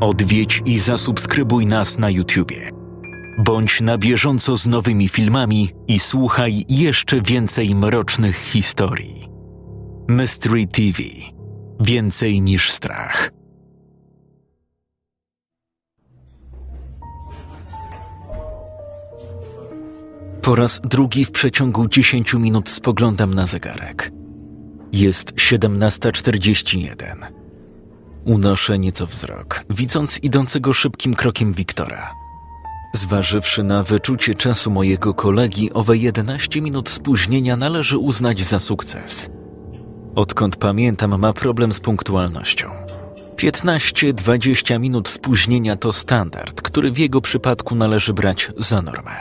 Odwiedź i zasubskrybuj nas na YouTubie. Bądź na bieżąco z nowymi filmami i słuchaj jeszcze więcej mrocznych historii. Mystery TV. Więcej niż strach. Po raz drugi w przeciągu 10 minut spoglądam na zegarek. Jest 17.41. Unoszę nieco wzrok, widząc idącego szybkim krokiem Wiktora. Zważywszy na wyczucie czasu mojego kolegi, owe 11 minut spóźnienia należy uznać za sukces. Odkąd pamiętam, ma problem z punktualnością. 15-20 minut spóźnienia to standard, który w jego przypadku należy brać za normę.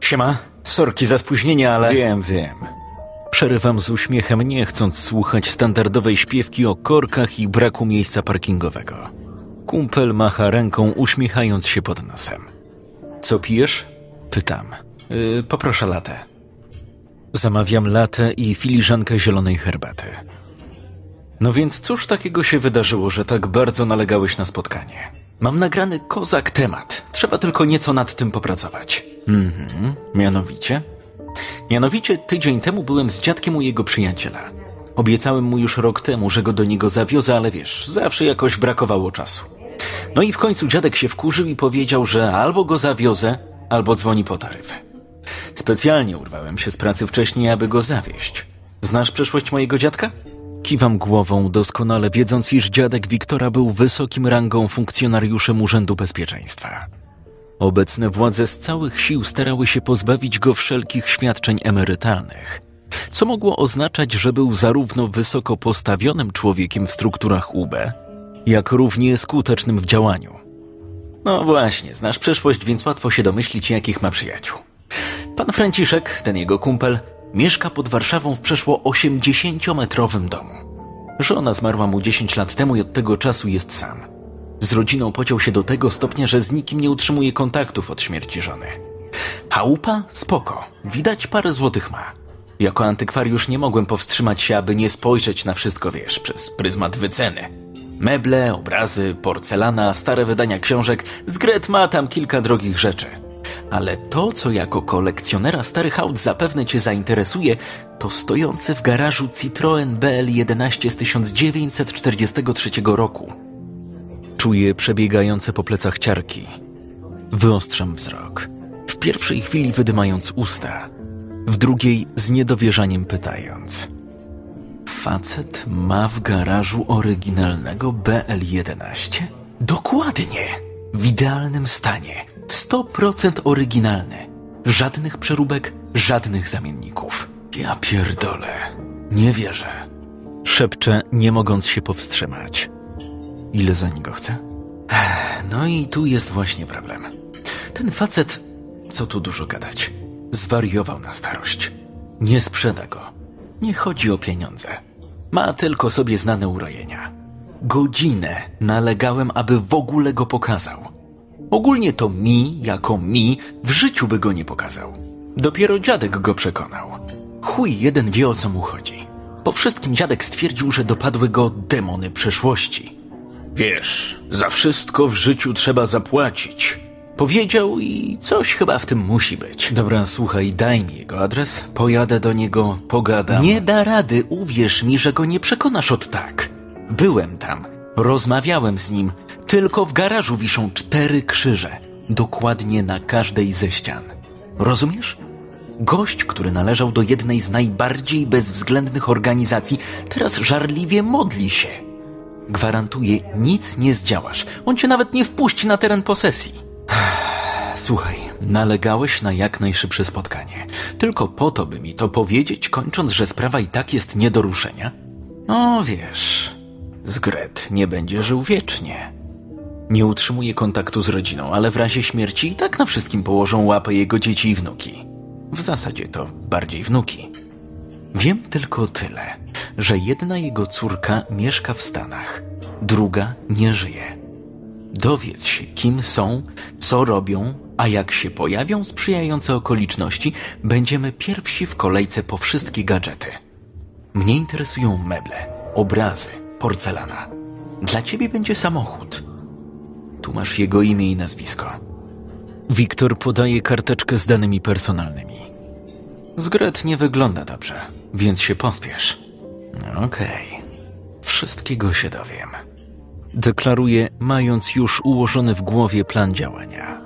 Siema, sorki za spóźnienie, ale. Wiem, wiem. Przerywam z uśmiechem, nie chcąc słuchać standardowej śpiewki o korkach i braku miejsca parkingowego. Kumpel macha ręką, uśmiechając się pod nosem. Co pijesz? Pytam. Yy, poproszę latę. Zamawiam latę i filiżankę zielonej herbaty. No więc cóż takiego się wydarzyło, że tak bardzo nalegałeś na spotkanie? Mam nagrany kozak temat. Trzeba tylko nieco nad tym popracować. Mhm, mianowicie? Mianowicie tydzień temu byłem z dziadkiem u jego przyjaciela. Obiecałem mu już rok temu, że go do niego zawiozę, ale wiesz, zawsze jakoś brakowało czasu. No i w końcu dziadek się wkurzył i powiedział, że albo go zawiozę, albo dzwoni po taryfę. Specjalnie urwałem się z pracy wcześniej, aby go zawieść. Znasz przeszłość mojego dziadka? Kiwam głową, doskonale wiedząc, iż dziadek Wiktora był wysokim rangą funkcjonariuszem Urzędu Bezpieczeństwa. Obecne władze z całych sił starały się pozbawić go wszelkich świadczeń emerytalnych, co mogło oznaczać, że był zarówno wysoko postawionym człowiekiem w strukturach UB, jak równie skutecznym w działaniu. No właśnie, znasz przeszłość, więc łatwo się domyślić, jakich ma przyjaciół. Pan Franciszek, ten jego kumpel, mieszka pod Warszawą w przeszło 80-metrowym domu. Żona zmarła mu 10 lat temu i od tego czasu jest sam. Z rodziną pociął się do tego stopnia, że z nikim nie utrzymuje kontaktów od śmierci żony. Chałupa? Spoko. Widać parę złotych ma. Jako antykwariusz nie mogłem powstrzymać się, aby nie spojrzeć na wszystko, wiesz, przez pryzmat wyceny. Meble, obrazy, porcelana, stare wydania książek, z Gret ma tam kilka drogich rzeczy. Ale to, co jako kolekcjonera starych aut zapewne Cię zainteresuje, to stojący w garażu Citroën BL11 z 1943 roku. Czuję przebiegające po plecach ciarki. Wyostrzam wzrok. W pierwszej chwili wydymając usta, w drugiej z niedowierzaniem pytając. Facet ma w garażu oryginalnego BL11? Dokładnie! W idealnym stanie. 100% oryginalny. Żadnych przeróbek, żadnych zamienników. Ja pierdolę. Nie wierzę. Szepczę, nie mogąc się powstrzymać. Ile za niego chce? No i tu jest właśnie problem. Ten facet, co tu dużo gadać, zwariował na starość. Nie sprzeda go. Nie chodzi o pieniądze. Ma tylko sobie znane urojenia. Godzinę nalegałem, aby w ogóle go pokazał. Ogólnie to mi, jako mi, w życiu by go nie pokazał. Dopiero dziadek go przekonał. Chuj jeden wie o co mu chodzi. Po wszystkim dziadek stwierdził, że dopadły go demony przeszłości. Wiesz, za wszystko w życiu trzeba zapłacić. Powiedział i coś chyba w tym musi być. Dobra, słuchaj, daj mi jego adres, pojadę do niego, pogadam. Nie da rady, uwierz mi, że go nie przekonasz od tak. Byłem tam, rozmawiałem z nim, tylko w garażu wiszą cztery krzyże, dokładnie na każdej ze ścian. Rozumiesz? Gość, który należał do jednej z najbardziej bezwzględnych organizacji, teraz żarliwie modli się. Gwarantuję, nic nie zdziałasz. On cię nawet nie wpuści na teren posesji. Słuchaj, nalegałeś na jak najszybsze spotkanie. Tylko po to, by mi to powiedzieć, kończąc, że sprawa i tak jest nie do ruszenia? No wiesz, Zgret nie będzie żył wiecznie. Nie utrzymuje kontaktu z rodziną, ale w razie śmierci i tak na wszystkim położą łapę jego dzieci i wnuki. W zasadzie to bardziej wnuki. Wiem tylko tyle, że jedna jego córka mieszka w Stanach, druga nie żyje. Dowiedz się, kim są, co robią, a jak się pojawią sprzyjające okoliczności, będziemy pierwsi w kolejce po wszystkie gadżety. Mnie interesują meble, obrazy, porcelana. Dla ciebie będzie samochód. Tu masz jego imię i nazwisko. Wiktor podaje karteczkę z danymi personalnymi. Zgret nie wygląda dobrze, więc się pospiesz. Okej. Okay. Wszystkiego się dowiem. Deklaruje, mając już ułożony w głowie plan działania.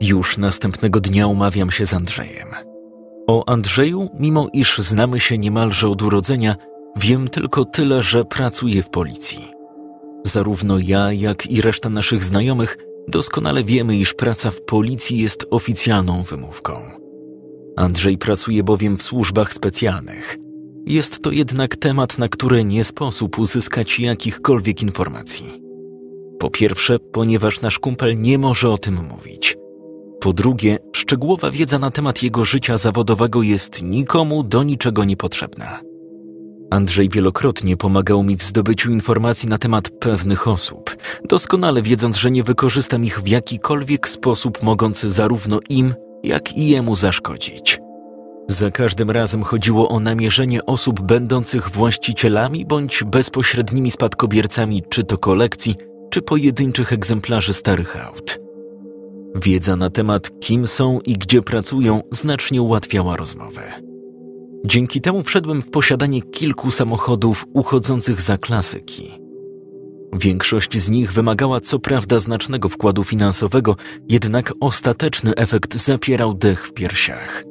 Już następnego dnia umawiam się z Andrzejem. O Andrzeju, mimo iż znamy się niemalże od urodzenia, wiem tylko tyle, że pracuje w policji. Zarówno ja, jak i reszta naszych znajomych doskonale wiemy, iż praca w policji jest oficjalną wymówką. Andrzej pracuje bowiem w służbach specjalnych. Jest to jednak temat, na który nie sposób uzyskać jakichkolwiek informacji. Po pierwsze, ponieważ nasz kumpel nie może o tym mówić – po drugie, szczegółowa wiedza na temat jego życia zawodowego jest nikomu do niczego niepotrzebna. Andrzej wielokrotnie pomagał mi w zdobyciu informacji na temat pewnych osób, doskonale wiedząc, że nie wykorzystam ich w jakikolwiek sposób mogący zarówno im, jak i jemu zaszkodzić. Za każdym razem chodziło o namierzenie osób będących właścicielami bądź bezpośrednimi spadkobiercami czy to kolekcji, czy pojedynczych egzemplarzy starych aut. Wiedza na temat, kim są i gdzie pracują, znacznie ułatwiała rozmowę. Dzięki temu wszedłem w posiadanie kilku samochodów uchodzących za klasyki. Większość z nich wymagała co prawda znacznego wkładu finansowego, jednak ostateczny efekt zapierał dech w piersiach.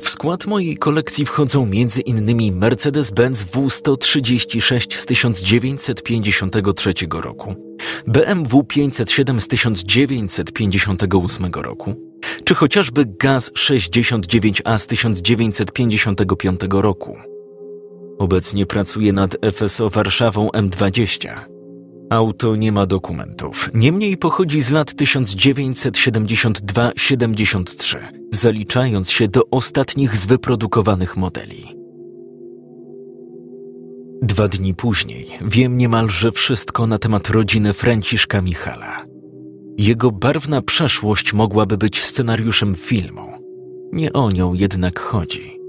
W skład mojej kolekcji wchodzą m.in. Mercedes-Benz W136 z 1953 roku, BMW 507 z 1958 roku, czy chociażby Gaz 69A z 1955 roku. Obecnie pracuję nad FSO Warszawą M20. Auto nie ma dokumentów, niemniej pochodzi z lat 1972-73, zaliczając się do ostatnich z wyprodukowanych modeli. Dwa dni później wiem niemalże wszystko na temat rodziny Franciszka Michala. Jego barwna przeszłość mogłaby być scenariuszem filmu. Nie o nią jednak chodzi.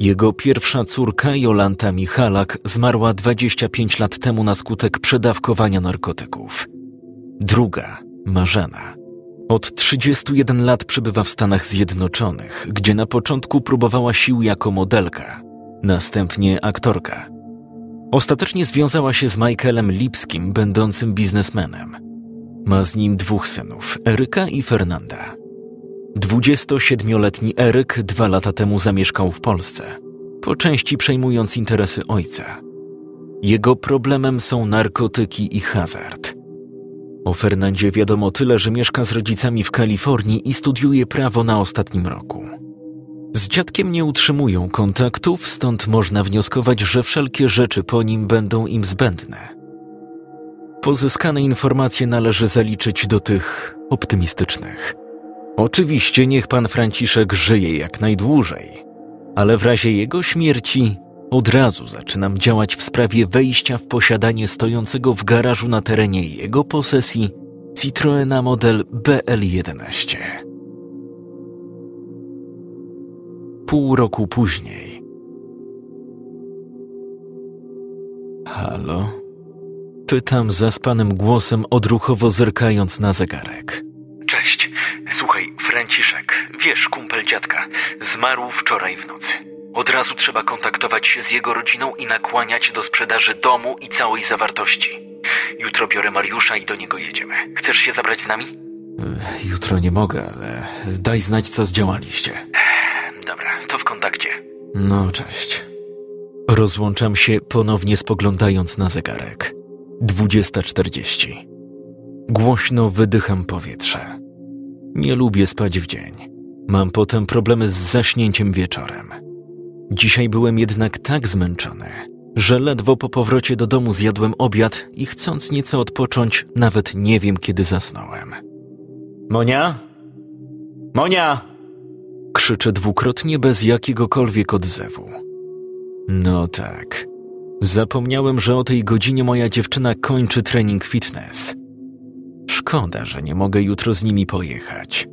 Jego pierwsza córka, Jolanta Michalak, zmarła 25 lat temu na skutek przedawkowania narkotyków. Druga, Marzena, od 31 lat przebywa w Stanach Zjednoczonych, gdzie na początku próbowała sił jako modelka, następnie aktorka. Ostatecznie związała się z Michaelem Lipskim, będącym biznesmenem. Ma z nim dwóch synów, Eryka i Fernanda. 27-letni Eryk dwa lata temu zamieszkał w Polsce, po części przejmując interesy ojca. Jego problemem są narkotyki i hazard. O Fernandzie wiadomo tyle, że mieszka z rodzicami w Kalifornii i studiuje prawo na ostatnim roku. Z dziadkiem nie utrzymują kontaktów, stąd można wnioskować, że wszelkie rzeczy po nim będą im zbędne. Pozyskane informacje należy zaliczyć do tych optymistycznych. Oczywiście niech pan Franciszek żyje jak najdłużej, ale w razie jego śmierci od razu zaczynam działać w sprawie wejścia w posiadanie stojącego w garażu na terenie jego posesji Citroena model BL11. Pół roku później. Halo? Pytam zaspanym głosem, odruchowo zerkając na zegarek. Cześć. Słuchaj, Franciszek, wiesz, kumpel dziadka, zmarł wczoraj w nocy. Od razu trzeba kontaktować się z jego rodziną i nakłaniać do sprzedaży domu i całej zawartości. Jutro biorę Mariusza i do niego jedziemy. Chcesz się zabrać z nami? Jutro nie mogę, ale daj znać, co zdziałaliście. Dobra, to w kontakcie. No, cześć. Rozłączam się, ponownie spoglądając na zegarek. 20.40. Głośno wydycham powietrze. Nie lubię spać w dzień. Mam potem problemy z zaśnięciem wieczorem. Dzisiaj byłem jednak tak zmęczony, że ledwo po powrocie do domu zjadłem obiad i chcąc nieco odpocząć, nawet nie wiem kiedy zasnąłem. Monia? Monia! Krzyczę dwukrotnie bez jakiegokolwiek odzewu. No tak. Zapomniałem, że o tej godzinie moja dziewczyna kończy trening fitness. Szkoda, że nie mogę jutro z nimi pojechać.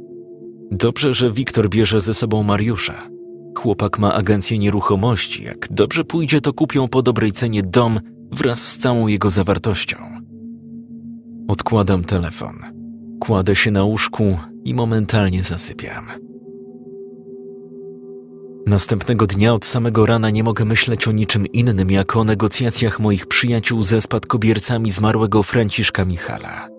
Dobrze, że Wiktor bierze ze sobą Mariusza. Chłopak ma agencję nieruchomości. Jak dobrze pójdzie, to kupią po dobrej cenie dom wraz z całą jego zawartością. Odkładam telefon. Kładę się na łóżku i momentalnie zasypiam. Następnego dnia od samego rana nie mogę myśleć o niczym innym, jak o negocjacjach moich przyjaciół ze spadkobiercami zmarłego Franciszka Michala.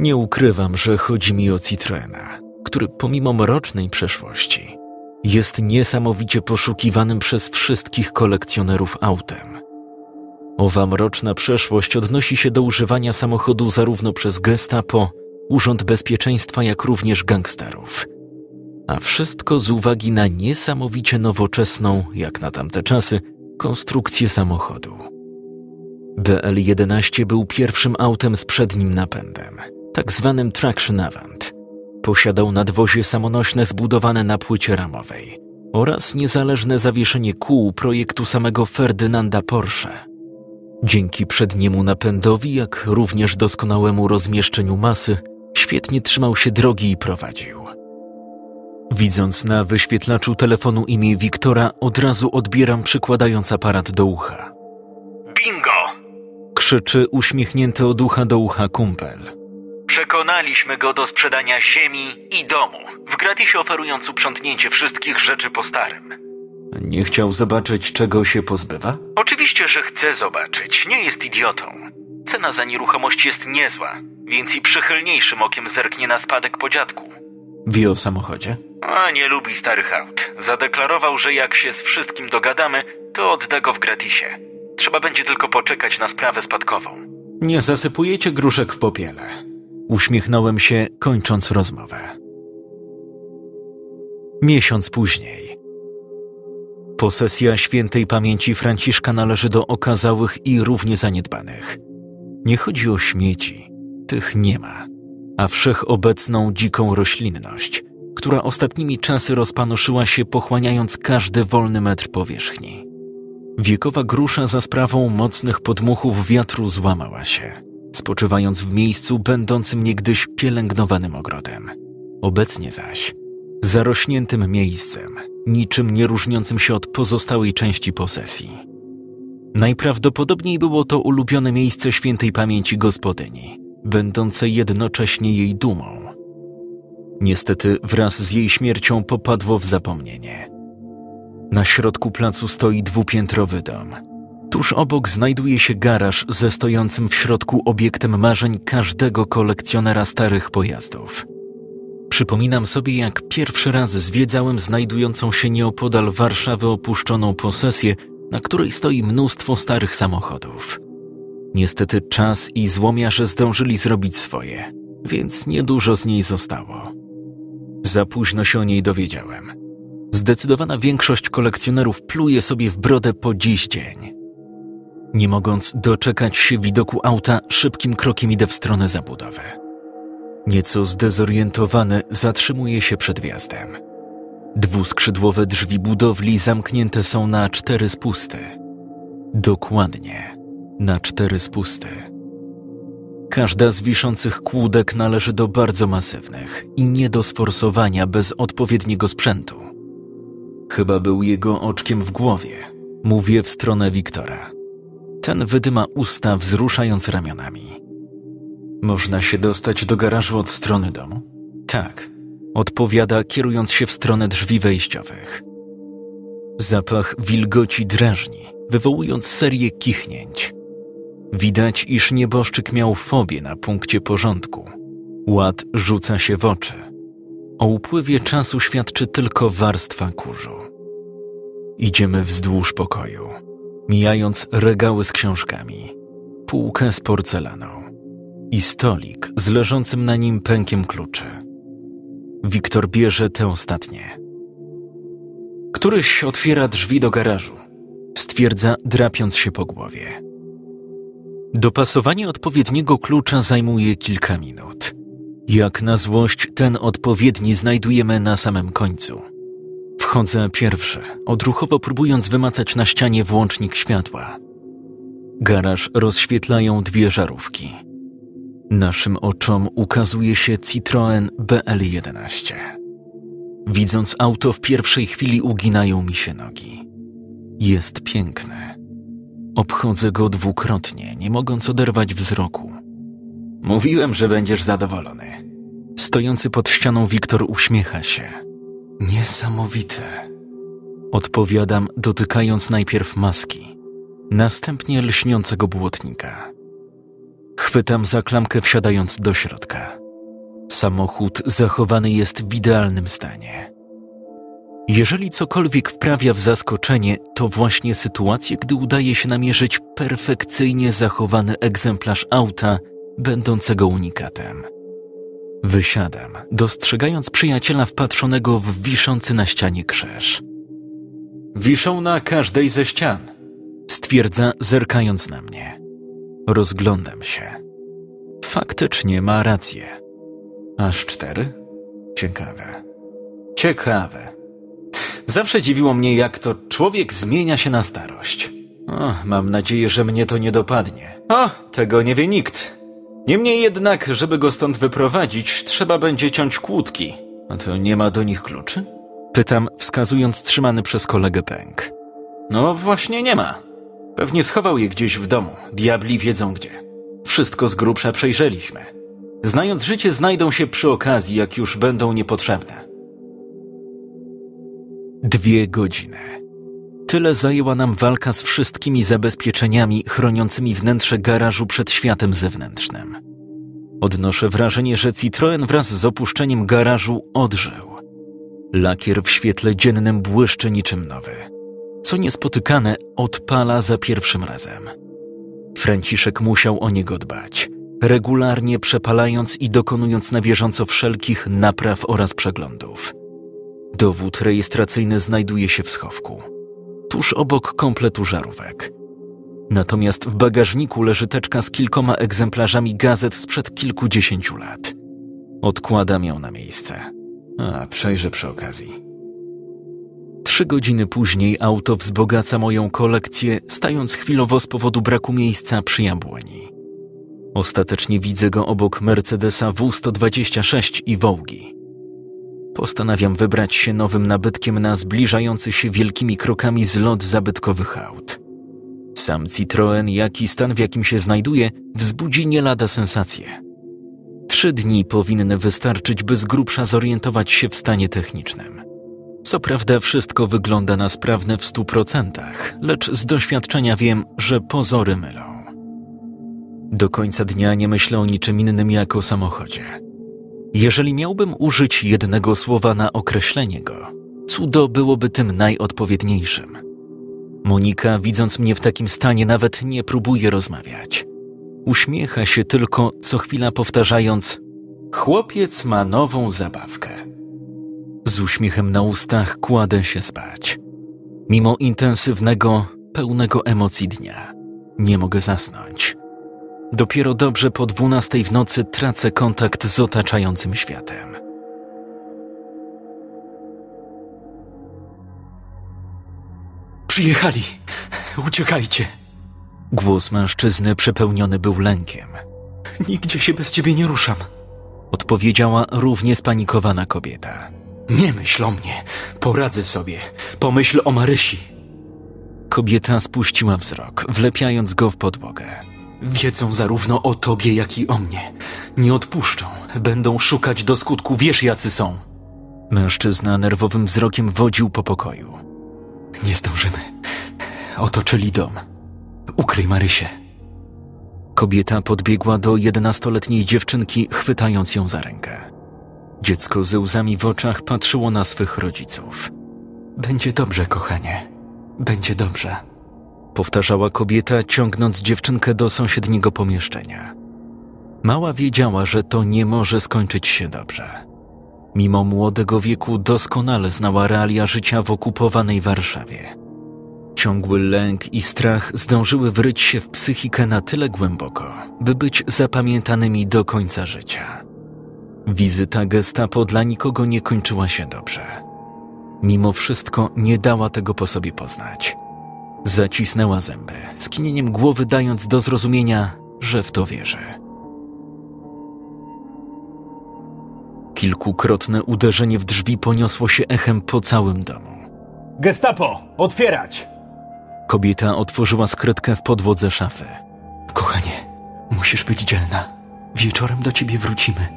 Nie ukrywam, że chodzi mi o Citroena, który pomimo mrocznej przeszłości jest niesamowicie poszukiwanym przez wszystkich kolekcjonerów autem. Owa mroczna przeszłość odnosi się do używania samochodu zarówno przez gestapo, Urząd Bezpieczeństwa, jak również gangsterów – a wszystko z uwagi na niesamowicie nowoczesną, jak na tamte czasy, konstrukcję samochodu. DL-11 był pierwszym autem z przednim napędem, tak zwanym traction avant. Posiadał nadwozie samonośne zbudowane na płycie ramowej oraz niezależne zawieszenie kół projektu samego Ferdynanda Porsche. Dzięki przedniemu napędowi, jak również doskonałemu rozmieszczeniu masy, świetnie trzymał się drogi i prowadził. Widząc na wyświetlaczu telefonu imię Wiktora, od razu odbieram przykładając aparat do ucha. Bingo! Krzyczy uśmiechnięty od ucha do ucha kumpel. Przekonaliśmy go do sprzedania ziemi i domu, w gratisie oferując uprzątnięcie wszystkich rzeczy po starym. Nie chciał zobaczyć, czego się pozbywa? Oczywiście, że chce zobaczyć, nie jest idiotą. Cena za nieruchomość jest niezła, więc i przychylniejszym okiem zerknie na spadek po dziadku. Wie o samochodzie? A nie lubi starych aut. Zadeklarował, że jak się z wszystkim dogadamy, to odda go w gratisie. Trzeba będzie tylko poczekać na sprawę spadkową. Nie zasypujecie gruszek w popiele. Uśmiechnąłem się, kończąc rozmowę. Miesiąc później. Posesja świętej pamięci Franciszka należy do okazałych i równie zaniedbanych. Nie chodzi o śmieci, tych nie ma, a wszechobecną dziką roślinność, która ostatnimi czasy rozpanoszyła się pochłaniając każdy wolny metr powierzchni. Wiekowa grusza za sprawą mocnych podmuchów wiatru złamała się, spoczywając w miejscu będącym niegdyś pielęgnowanym ogrodem. Obecnie zaś zarośniętym miejscem, niczym nie różniącym się od pozostałej części posesji. Najprawdopodobniej było to ulubione miejsce świętej pamięci gospodyni, będące jednocześnie jej dumą Niestety wraz z jej śmiercią popadło w zapomnienie. Na środku placu stoi dwupiętrowy dom. Tuż obok znajduje się garaż ze stojącym w środku obiektem marzeń każdego kolekcjonera starych pojazdów. Przypominam sobie, jak pierwszy raz zwiedzałem znajdującą się nieopodal Warszawy opuszczoną posesję, na której stoi mnóstwo starych samochodów. Niestety czas i złomiarze zdążyli zrobić swoje, więc niedużo z niej zostało. Za późno się o niej dowiedziałem. Zdecydowana większość kolekcjonerów pluje sobie w brodę po dziś dzień. Nie mogąc doczekać się widoku auta, szybkim krokiem idę w stronę zabudowy. Nieco zdezorientowany zatrzymuję się przed wjazdem. Dwuskrzydłowe drzwi budowli zamknięte są na cztery spusty. Dokładnie na cztery spusty. Każda z wiszących kłódek należy do bardzo masywnych i nie do sforsowania bez odpowiedniego sprzętu. Chyba był jego oczkiem w głowie. Mówię w stronę Wiktora. Ten wydyma usta, wzruszając ramionami. Można się dostać do garażu od strony domu? Tak, odpowiada, kierując się w stronę drzwi wejściowych. Zapach wilgoci drażni, wywołując serię kichnięć. Widać, iż nieboszczyk miał fobię na punkcie porządku. Ład rzuca się w oczy. O upływie czasu świadczy tylko warstwa kurzu. Idziemy wzdłuż pokoju, mijając regały z książkami, półkę z porcelaną i stolik z leżącym na nim pękiem kluczy. Wiktor bierze te ostatnie. Któryś otwiera drzwi do garażu, stwierdza, drapiąc się po głowie. Dopasowanie odpowiedniego klucza zajmuje kilka minut. Jak na złość, ten odpowiedni znajdujemy na samym końcu. Wchodzę pierwszy, odruchowo próbując wymacać na ścianie włącznik światła. Garaż rozświetlają dwie żarówki. Naszym oczom ukazuje się Citroen BL11. Widząc auto, w pierwszej chwili uginają mi się nogi. Jest piękny. Obchodzę go dwukrotnie, nie mogąc oderwać wzroku. Mówiłem, że będziesz zadowolony. Stojący pod ścianą Wiktor uśmiecha się. Niesamowite. Odpowiadam, dotykając najpierw maski, następnie lśniącego błotnika. Chwytam za klamkę, wsiadając do środka. Samochód zachowany jest w idealnym stanie. Jeżeli cokolwiek wprawia w zaskoczenie, to właśnie sytuacje, gdy udaje się namierzyć perfekcyjnie zachowany egzemplarz auta, będącego unikatem. Wysiadam, dostrzegając przyjaciela wpatrzonego w wiszący na ścianie krzyż. Wiszą na każdej ze ścian, stwierdza, zerkając na mnie. Rozglądam się. Faktycznie ma rację. Aż cztery? Ciekawe. Ciekawe. Zawsze dziwiło mnie, jak to człowiek zmienia się na starość. O, mam nadzieję, że mnie to nie dopadnie. O, tego nie wie nikt. Niemniej jednak, żeby go stąd wyprowadzić, trzeba będzie ciąć kłódki. A to nie ma do nich kluczy? Pytam, wskazując trzymany przez kolegę pęk. No właśnie nie ma. Pewnie schował je gdzieś w domu. Diabli wiedzą gdzie. Wszystko z grubsza przejrzeliśmy. Znając życie, znajdą się przy okazji, jak już będą niepotrzebne. Dwie godziny. Tyle zajęła nam walka z wszystkimi zabezpieczeniami chroniącymi wnętrze garażu przed światem zewnętrznym. Odnoszę wrażenie, że Citroen wraz z opuszczeniem garażu odżył. Lakier w świetle dziennym błyszczy niczym nowy. Co niespotykane, odpala za pierwszym razem. Franciszek musiał o niego dbać, regularnie przepalając i dokonując na bieżąco wszelkich napraw oraz przeglądów. Dowód rejestracyjny znajduje się w schowku, tuż obok kompletu żarówek. Natomiast w bagażniku leży teczka z kilkoma egzemplarzami gazet sprzed kilkudziesięciu lat. Odkładam ją na miejsce. A, przejrzę przy okazji. Trzy godziny później auto wzbogaca moją kolekcję, stając chwilowo z powodu braku miejsca przy jabłoni. Ostatecznie widzę go obok Mercedesa W126 i Wołgi. Postanawiam wybrać się nowym nabytkiem na zbliżający się wielkimi krokami zlot zabytkowych aut. Sam Citroen, jak i stan w jakim się znajduje, wzbudzi nie lada sensację. Trzy dni powinny wystarczyć, by z grubsza zorientować się w stanie technicznym. Co prawda wszystko wygląda na sprawne w stu procentach, lecz z doświadczenia wiem, że pozory mylą. Do końca dnia nie myślę o niczym innym jak o samochodzie. Jeżeli miałbym użyć jednego słowa na określenie go, cudo byłoby tym najodpowiedniejszym. Monika, widząc mnie w takim stanie, nawet nie próbuje rozmawiać. Uśmiecha się tylko, co chwila powtarzając: Chłopiec ma nową zabawkę. Z uśmiechem na ustach kładę się spać. Mimo intensywnego, pełnego emocji dnia, nie mogę zasnąć. Dopiero dobrze po dwunastej w nocy tracę kontakt z otaczającym światem. Przyjechali! Uciekajcie! Głos mężczyzny przepełniony był lękiem. Nigdzie się bez ciebie nie ruszam, odpowiedziała równie spanikowana kobieta. Nie myśl o mnie, poradzę sobie. Pomyśl o Marysi. Kobieta spuściła wzrok, wlepiając go w podłogę. Wiedzą zarówno o tobie, jak i o mnie. Nie odpuszczą, będą szukać do skutku, wiesz jacy są. Mężczyzna nerwowym wzrokiem wodził po pokoju. Nie zdążymy. Otoczyli dom. Ukryj Marysię. Kobieta podbiegła do jedenastoletniej dziewczynki, chwytając ją za rękę. Dziecko ze łzami w oczach patrzyło na swych rodziców. Będzie dobrze, kochanie. Będzie dobrze. Powtarzała kobieta, ciągnąc dziewczynkę do sąsiedniego pomieszczenia. Mała wiedziała, że to nie może skończyć się dobrze. Mimo młodego wieku doskonale znała realia życia w okupowanej Warszawie. Ciągły lęk i strach zdążyły wryć się w psychikę na tyle głęboko, by być zapamiętanymi do końca życia. Wizyta gestapo dla nikogo nie kończyła się dobrze. Mimo wszystko nie dała tego po sobie poznać. Zacisnęła zęby, skinieniem głowy dając do zrozumienia, że w to wierzy. Kilkukrotne uderzenie w drzwi poniosło się echem po całym domu. Gestapo, otwierać! Kobieta otworzyła skrytkę w podłodze szafy. Kochanie, musisz być dzielna. Wieczorem do ciebie wrócimy.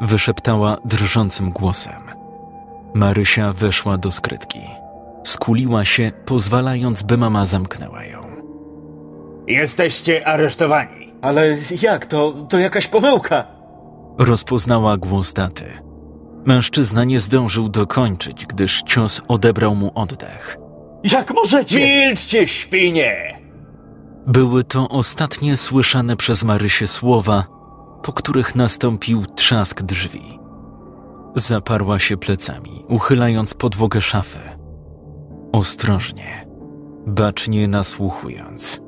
Wyszeptała drżącym głosem. Marysia weszła do skrytki. Skuliła się, pozwalając, by mama zamknęła ją. Jesteście aresztowani. Ale jak? To, to jakaś pomyłka. Rozpoznała głos taty. Mężczyzna nie zdążył dokończyć, gdyż cios odebrał mu oddech. Jak możecie? Milczcie, świnie! Były to ostatnie słyszane przez Marysię słowa, po których nastąpił trzask drzwi. Zaparła się plecami, uchylając podłogę szafy. Ostrożnie, bacznie nasłuchując,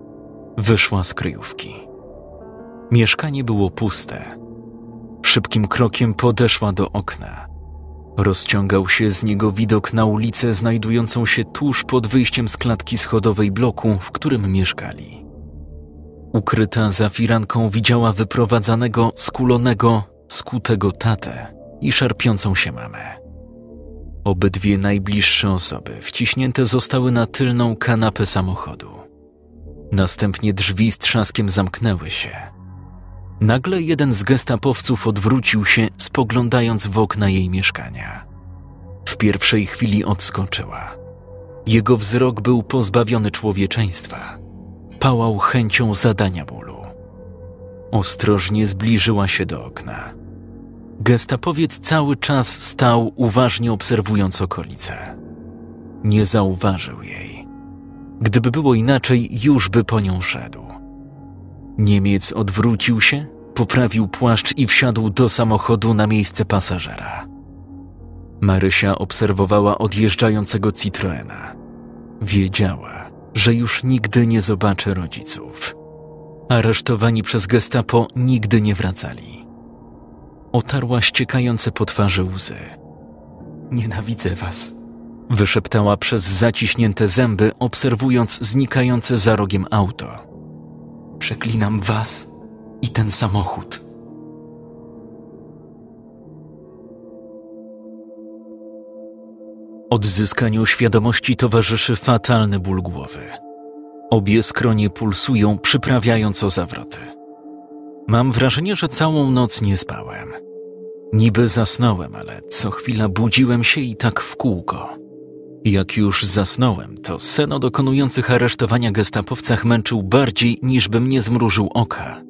wyszła z kryjówki. Mieszkanie było puste. Szybkim krokiem podeszła do okna. Rozciągał się z niego widok na ulicę znajdującą się tuż pod wyjściem z klatki schodowej bloku, w którym mieszkali. Ukryta za firanką widziała wyprowadzanego, skulonego, skutego tatę i szarpiącą się mamę. Obydwie najbliższe osoby wciśnięte zostały na tylną kanapę samochodu. Następnie drzwi z trzaskiem zamknęły się. Nagle jeden z gestapowców odwrócił się, spoglądając w okna jej mieszkania. W pierwszej chwili odskoczyła. Jego wzrok był pozbawiony człowieczeństwa. Pałał chęcią zadania bólu. Ostrożnie zbliżyła się do okna. Gestapowiec cały czas stał, uważnie obserwując okolice. Nie zauważył jej. Gdyby było inaczej, już by po nią szedł. Niemiec odwrócił się, poprawił płaszcz i wsiadł do samochodu na miejsce pasażera. Marysia obserwowała odjeżdżającego Citroena. Wiedziała, że już nigdy nie zobaczy rodziców. Aresztowani przez gestapo nigdy nie wracali. Otarła ściekające po twarzy łzy. Nienawidzę was, wyszeptała przez zaciśnięte zęby, obserwując znikające za rogiem auto. Przeklinam was i ten samochód. Odzyskaniu świadomości towarzyszy fatalny ból głowy. Obie skronie pulsują, przyprawiając o zawroty. Mam wrażenie, że całą noc nie spałem. Niby zasnąłem, ale co chwila budziłem się i tak w kółko. Jak już zasnąłem, to sen o dokonujących aresztowania gestapowcach męczył bardziej, niż by mnie zmrużył oka.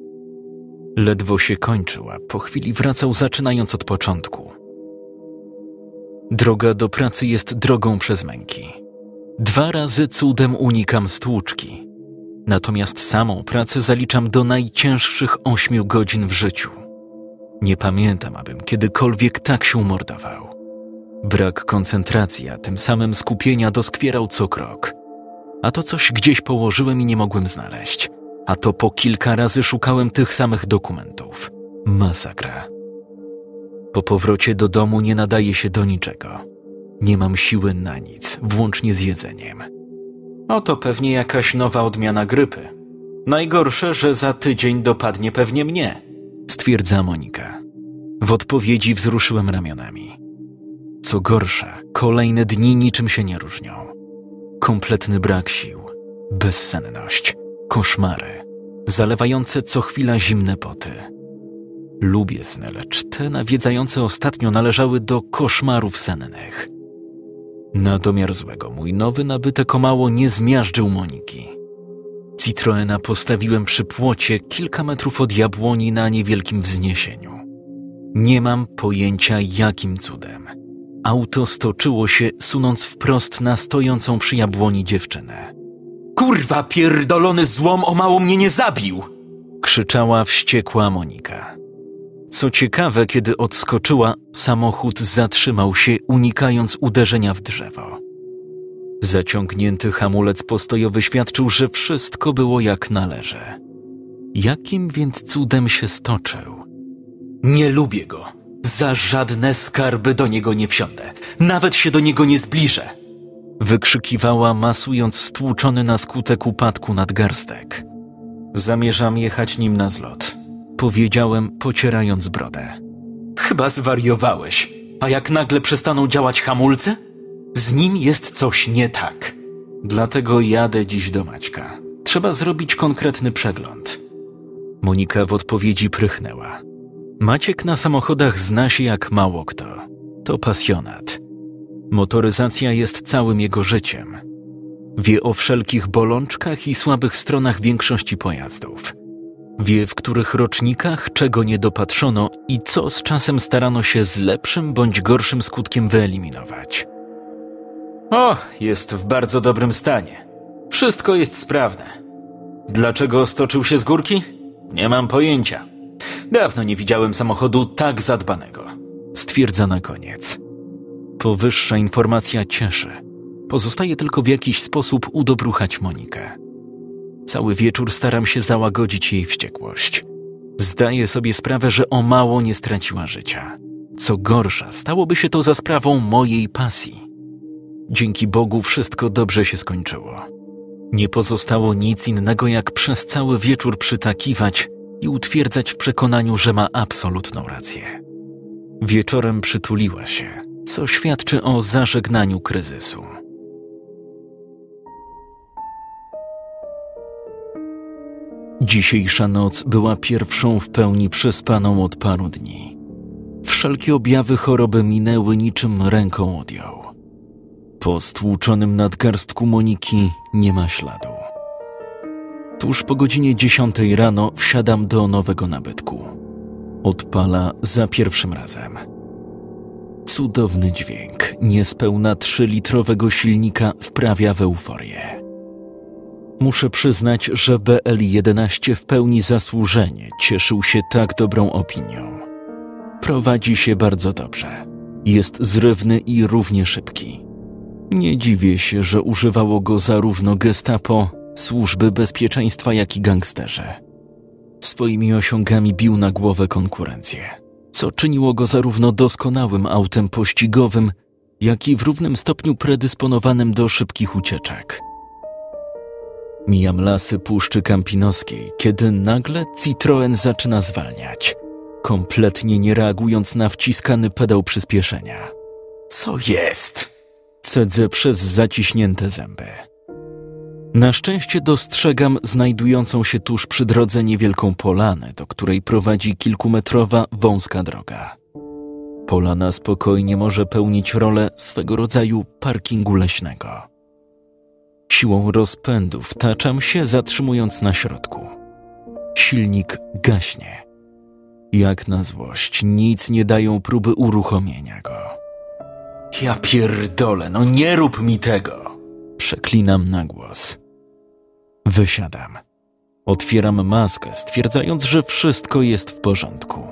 Ledwo się kończył, a po chwili wracał zaczynając od początku. Droga do pracy jest drogą przez męki. Dwa razy cudem unikam stłuczki. Natomiast samą pracę zaliczam do najcięższych ośmiu godzin w życiu. Nie pamiętam, abym kiedykolwiek tak się umordował. Brak koncentracji, a tym samym skupienia doskwierał co krok. A to coś gdzieś położyłem i nie mogłem znaleźć. A to po kilka razy szukałem tych samych dokumentów. Masakra. Po powrocie do domu nie nadaje się do niczego. Nie mam siły na nic, włącznie z jedzeniem. Oto pewnie jakaś nowa odmiana grypy. Najgorsze, że za tydzień dopadnie pewnie mnie, stwierdza Monika. W odpowiedzi wzruszyłem ramionami. Co gorsza, kolejne dni niczym się nie różnią. Kompletny brak sił, bezsenność, koszmary, zalewające co chwila zimne poty. Lubię sny, lecz te nawiedzające ostatnio należały do koszmarów sennych. Na domiar złego mój nowy nabytek o mało nie zmiażdżył Moniki. Citroena postawiłem przy płocie kilka metrów od jabłoni na niewielkim wzniesieniu. Nie mam pojęcia jakim cudem. Auto stoczyło się, sunąc wprost na stojącą przy jabłoni dziewczynę. Kurwa, pierdolony złom o mało mnie nie zabił! Krzyczała wściekła Monika. Co ciekawe, kiedy odskoczyła, samochód zatrzymał się, unikając uderzenia w drzewo. Zaciągnięty hamulec postojowy świadczył, że wszystko było jak należy. Jakim więc cudem się stoczył? Nie lubię go. Za żadne skarby do niego nie wsiądę. Nawet się do niego nie zbliżę. Wykrzykiwała, masując stłuczony na skutek upadku nadgarstek. Zamierzam jechać nim na zlot. Powiedziałem, pocierając brodę. Chyba zwariowałeś. A jak nagle przestaną działać hamulce? Z nim jest coś nie tak. Dlatego jadę dziś do Maćka. Trzeba zrobić konkretny przegląd. Monika w odpowiedzi prychnęła. Maciek na samochodach zna się jak mało kto. To pasjonat. Motoryzacja jest całym jego życiem. Wie o wszelkich bolączkach i słabych stronach większości pojazdów. Wie, w których rocznikach czego nie dopatrzono i co z czasem starano się z lepszym bądź gorszym skutkiem wyeliminować. O, jest w bardzo dobrym stanie. Wszystko jest sprawne. Dlaczego stoczył się z górki? Nie mam pojęcia. Dawno nie widziałem samochodu tak zadbanego. Stwierdza na koniec. Powyższa informacja cieszy. Pozostaje tylko w jakiś sposób udobruchać Monikę. Cały wieczór staram się załagodzić jej wściekłość. Zdaję sobie sprawę, że o mało nie straciła życia. Co gorsza, stałoby się to za sprawą mojej pasji. Dzięki Bogu wszystko dobrze się skończyło. Nie pozostało nic innego, jak przez cały wieczór przytakiwać i utwierdzać w przekonaniu, że ma absolutną rację. Wieczorem przytuliła się, co świadczy o zażegnaniu kryzysu. Dzisiejsza noc była pierwszą w pełni przespaną od paru dni. Wszelkie objawy choroby minęły niczym ręką odjął. Po stłuczonym nadgarstku Moniki nie ma śladu. Tuż po godzinie dziesiątej rano wsiadam do nowego nabytku. Odpala za pierwszym razem. Cudowny dźwięk niespełna trzylitrowego silnika wprawia w euforię. Muszę przyznać, że BL11 w pełni zasłużenie cieszył się tak dobrą opinią. Prowadzi się bardzo dobrze. Jest zrywny i równie szybki. Nie dziwię się, że używało go zarówno gestapo, służby bezpieczeństwa, jak i gangsterzy. Swoimi osiągami bił na głowę konkurencję, co czyniło go zarówno doskonałym autem pościgowym, jak i w równym stopniu predysponowanym do szybkich ucieczek. Mijam lasy Puszczy Kampinoskiej, kiedy nagle Citroen zaczyna zwalniać, kompletnie nie reagując na wciskany pedał przyspieszenia. Co jest? Cedzę przez zaciśnięte zęby. Na szczęście dostrzegam znajdującą się tuż przy drodze niewielką polanę, do której prowadzi kilkumetrowa wąska droga. Polana spokojnie może pełnić rolę swego rodzaju parkingu leśnego. Siłą rozpędu wtaczam się, zatrzymując na środku. Silnik gaśnie. Jak na złość, nic nie dają próby uruchomienia go. Ja pierdolę, no nie rób mi tego! Przeklinam na głos. Wysiadam. Otwieram maskę, stwierdzając, że wszystko jest w porządku.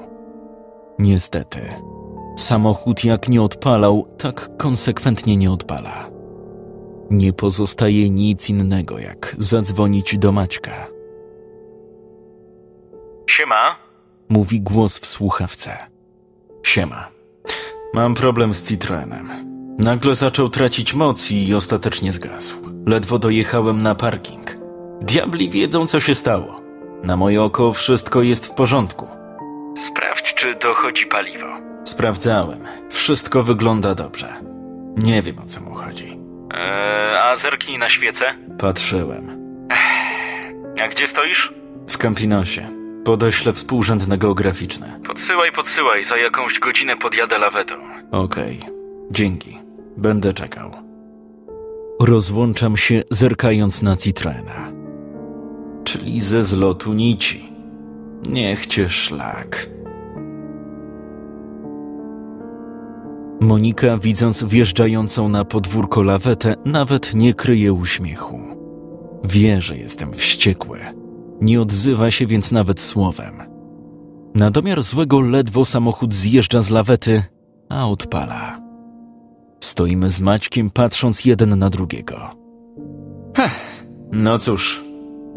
Niestety, samochód jak nie odpalał, tak konsekwentnie nie odpala. Nie pozostaje nic innego, jak zadzwonić do Maćka. Siema? Mówi głos w słuchawce. Siema. Mam problem z Citroenem. Nagle zaczął tracić moc i ostatecznie zgasł. Ledwo dojechałem na parking. Diabli wiedzą, co się stało. Na moje oko wszystko jest w porządku. Sprawdź, czy dochodzi paliwo. Sprawdzałem. Wszystko wygląda dobrze. Nie wiem, o co mu chodzi. Eee, a zerknij na świecę. Patrzyłem. A gdzie stoisz? W Campinosie. Podeślę współrzędne geograficzne. Podsyłaj, podsyłaj, za jakąś godzinę podjadę lawetą. Okej. Dzięki. Będę czekał. Rozłączam się, zerkając na Citroena. Czyli ze zlotu nici. Niech cię szlak. Monika, widząc wjeżdżającą na podwórko lawetę, nawet nie kryje uśmiechu. Wie, że jestem wściekły. Nie odzywa się więc nawet słowem. Na domiar złego ledwo samochód zjeżdża z lawety, a odpala. Stoimy z Maćkiem, patrząc jeden na drugiego. Heh, no cóż,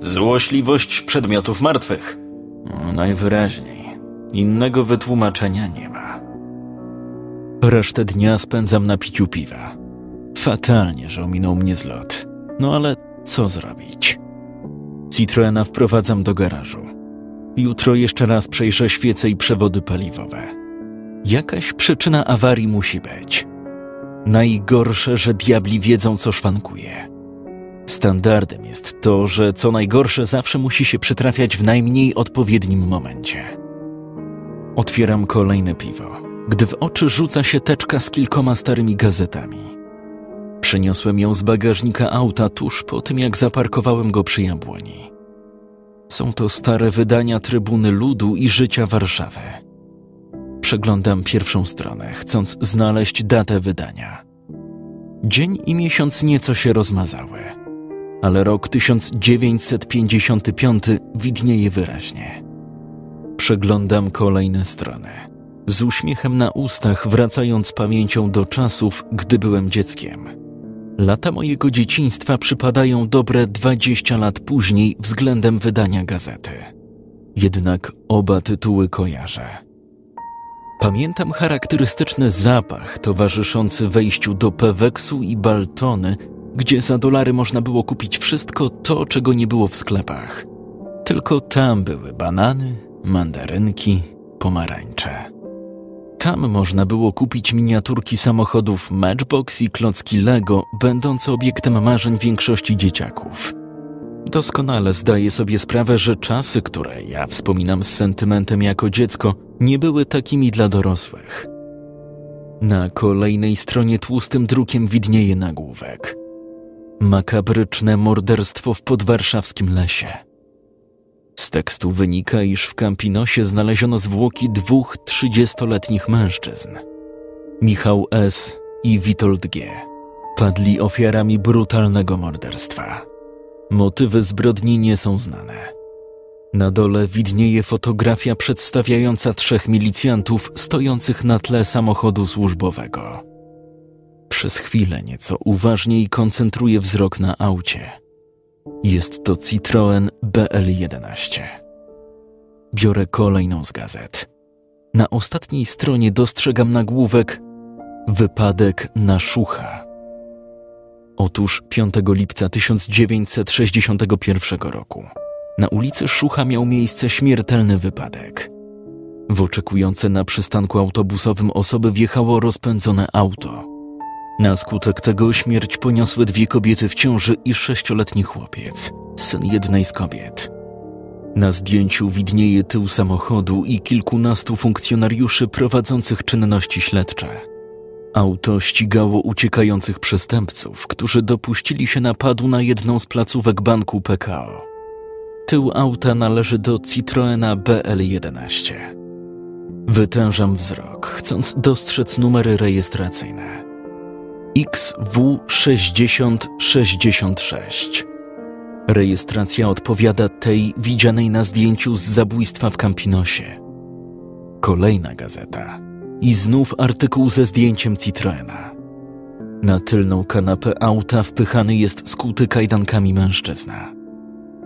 złośliwość przedmiotów martwych. No, najwyraźniej. Innego wytłumaczenia nie ma. Resztę dnia spędzam na piciu piwa. Fatalnie, że ominął mnie zlot. No ale co zrobić? Citroena wprowadzam do garażu. Jutro jeszcze raz przejrzę świece i przewody paliwowe. Jakaś przyczyna awarii musi być. Najgorsze, że diabli wiedzą, co szwankuje. Standardem jest to, że co najgorsze zawsze musi się przytrafiać w najmniej odpowiednim momencie. Otwieram kolejne piwo, gdy w oczy rzuca się teczka z kilkoma starymi gazetami. Przyniosłem ją z bagażnika auta tuż po tym, jak zaparkowałem go przy jabłoni. Są to stare wydania Trybuny Ludu i Życia Warszawy. Przeglądam pierwszą stronę, chcąc znaleźć datę wydania. Dzień i miesiąc nieco się rozmazały, ale rok 1955 widnieje wyraźnie. Przeglądam kolejne strony, z uśmiechem na ustach, wracając pamięcią do czasów, gdy byłem dzieckiem. Lata mojego dzieciństwa przypadają dobre 20 lat później względem wydania gazety. Jednak oba tytuły kojarzę. Pamiętam charakterystyczny zapach towarzyszący wejściu do Peweksu i Baltony, gdzie za dolary można było kupić wszystko to, czego nie było w sklepach. Tylko tam były banany, mandarynki, pomarańcze. Tam można było kupić miniaturki samochodów Matchbox i klocki Lego, będące obiektem marzeń większości dzieciaków. Doskonale zdaję sobie sprawę, że czasy, które ja wspominam z sentymentem jako dziecko, nie były takimi dla dorosłych. Na kolejnej stronie tłustym drukiem widnieje nagłówek. Makabryczne morderstwo w podwarszawskim lesie. Z tekstu wynika, iż w Campinosie znaleziono zwłoki dwóch trzydziestoletnich mężczyzn. Michał S. i Witold G. padli ofiarami brutalnego morderstwa. Motywy zbrodni nie są znane. Na dole widnieje fotografia przedstawiająca trzech milicjantów stojących na tle samochodu służbowego. Przez chwilę nieco uważniej koncentruję wzrok na aucie. Jest to Citroen BL11. Biorę kolejną z gazet. Na ostatniej stronie dostrzegam nagłówek Wypadek na Szucha. Otóż 5 lipca 1961 roku na ulicy Szucha miał miejsce śmiertelny wypadek. W oczekujące na przystanku autobusowym osoby wjechało rozpędzone auto. Na skutek tego śmierć poniosły dwie kobiety w ciąży i sześcioletni chłopiec, syn jednej z kobiet. Na zdjęciu widnieje tył samochodu i kilkunastu funkcjonariuszy prowadzących czynności śledcze. Auto ścigało uciekających przestępców, którzy dopuścili się napadu na jedną z placówek banku PKO. Tył auta należy do Citroena BL11. Wytężam wzrok, chcąc dostrzec numery rejestracyjne. XW6066. Rejestracja odpowiada tej widzianej na zdjęciu z zabójstwa w Campinosie. Kolejna gazeta. I znów artykuł ze zdjęciem Citroena. Na tylną kanapę auta wpychany jest skuty kajdankami mężczyzna.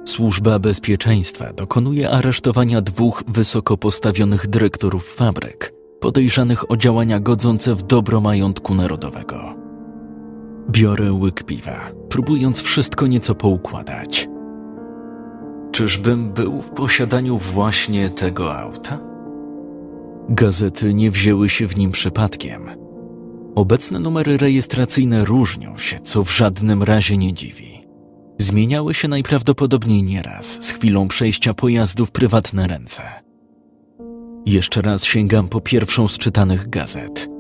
Służba bezpieczeństwa dokonuje aresztowania dwóch wysoko postawionych dyrektorów fabryk, podejrzanych o działania godzące w dobro majątku narodowego. Biorę łyk piwa, próbując wszystko nieco poukładać. Czyżbym był w posiadaniu właśnie tego auta? Gazety nie wzięły się w nim przypadkiem. Obecne numery rejestracyjne różnią się, co w żadnym razie nie dziwi. Zmieniały się najprawdopodobniej nieraz z chwilą przejścia pojazdu w prywatne ręce. Jeszcze raz sięgam po pierwszą z czytanych gazet.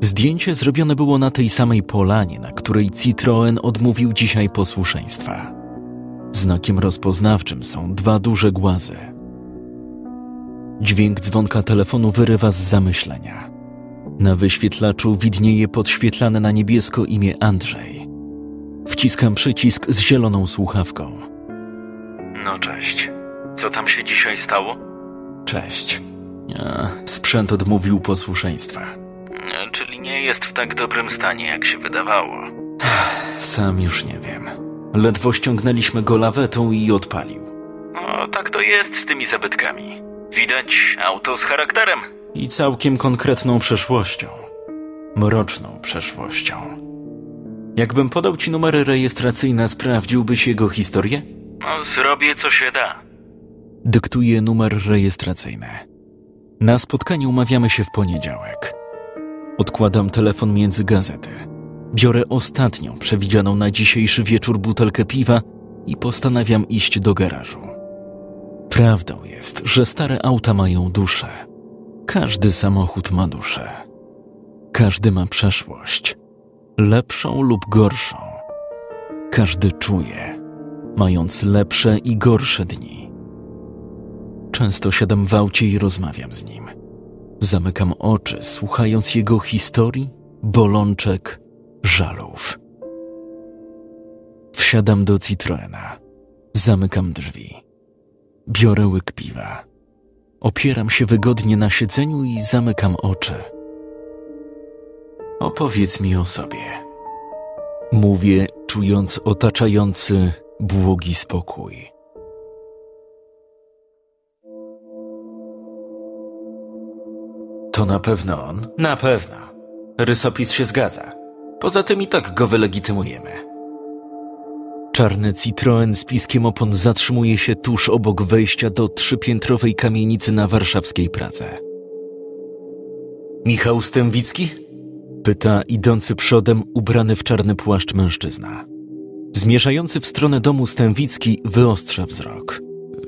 Zdjęcie zrobione było na tej samej polanie, na której Citroen odmówił dzisiaj posłuszeństwa. Znakiem rozpoznawczym są dwa duże głazy. Dźwięk dzwonka telefonu wyrywa z zamyślenia. Na wyświetlaczu widnieje podświetlane na niebiesko imię Andrzej. Wciskam przycisk z zieloną słuchawką. No cześć. Co tam się dzisiaj stało? Cześć. A, sprzęt odmówił posłuszeństwa. Czyli nie jest w tak dobrym stanie, jak się wydawało. Sam już nie wiem. Ledwo ściągnęliśmy go lawetą i odpalił. No, tak to jest z tymi zabytkami. Widać auto z charakterem. I całkiem konkretną przeszłością. Mroczną przeszłością. Jakbym podał ci numery rejestracyjne, sprawdziłbyś jego historię? No, zrobię co się da. Dyktuję numer rejestracyjny. Na spotkanie umawiamy się w poniedziałek. Odkładam telefon między gazety. Biorę ostatnią, przewidzianą na dzisiejszy wieczór butelkę piwa i postanawiam iść do garażu. Prawdą jest, że stare auta mają duszę. Każdy samochód ma duszę. Każdy ma przeszłość, lepszą lub gorszą. Każdy czuje, mając lepsze i gorsze dni. Często siadam w aucie i rozmawiam z nim. Zamykam oczy, słuchając jego historii, bolączek, żalów. Wsiadam do Citroena. Zamykam drzwi. Biorę łyk piwa. Opieram się wygodnie na siedzeniu i zamykam oczy. Opowiedz mi o sobie. Mówię, czując otaczający błogi spokój. To na pewno on? Na pewno. Rysopis się zgadza. Poza tym i tak go wylegitymujemy. Czarny Citroen z piskiem opon zatrzymuje się tuż obok wejścia do trzypiętrowej kamienicy na warszawskiej Pradze. Michał Stęwicki? Pyta idący przodem ubrany w czarny płaszcz mężczyzna. Zmierzający w stronę domu Stęwicki wyostrza wzrok.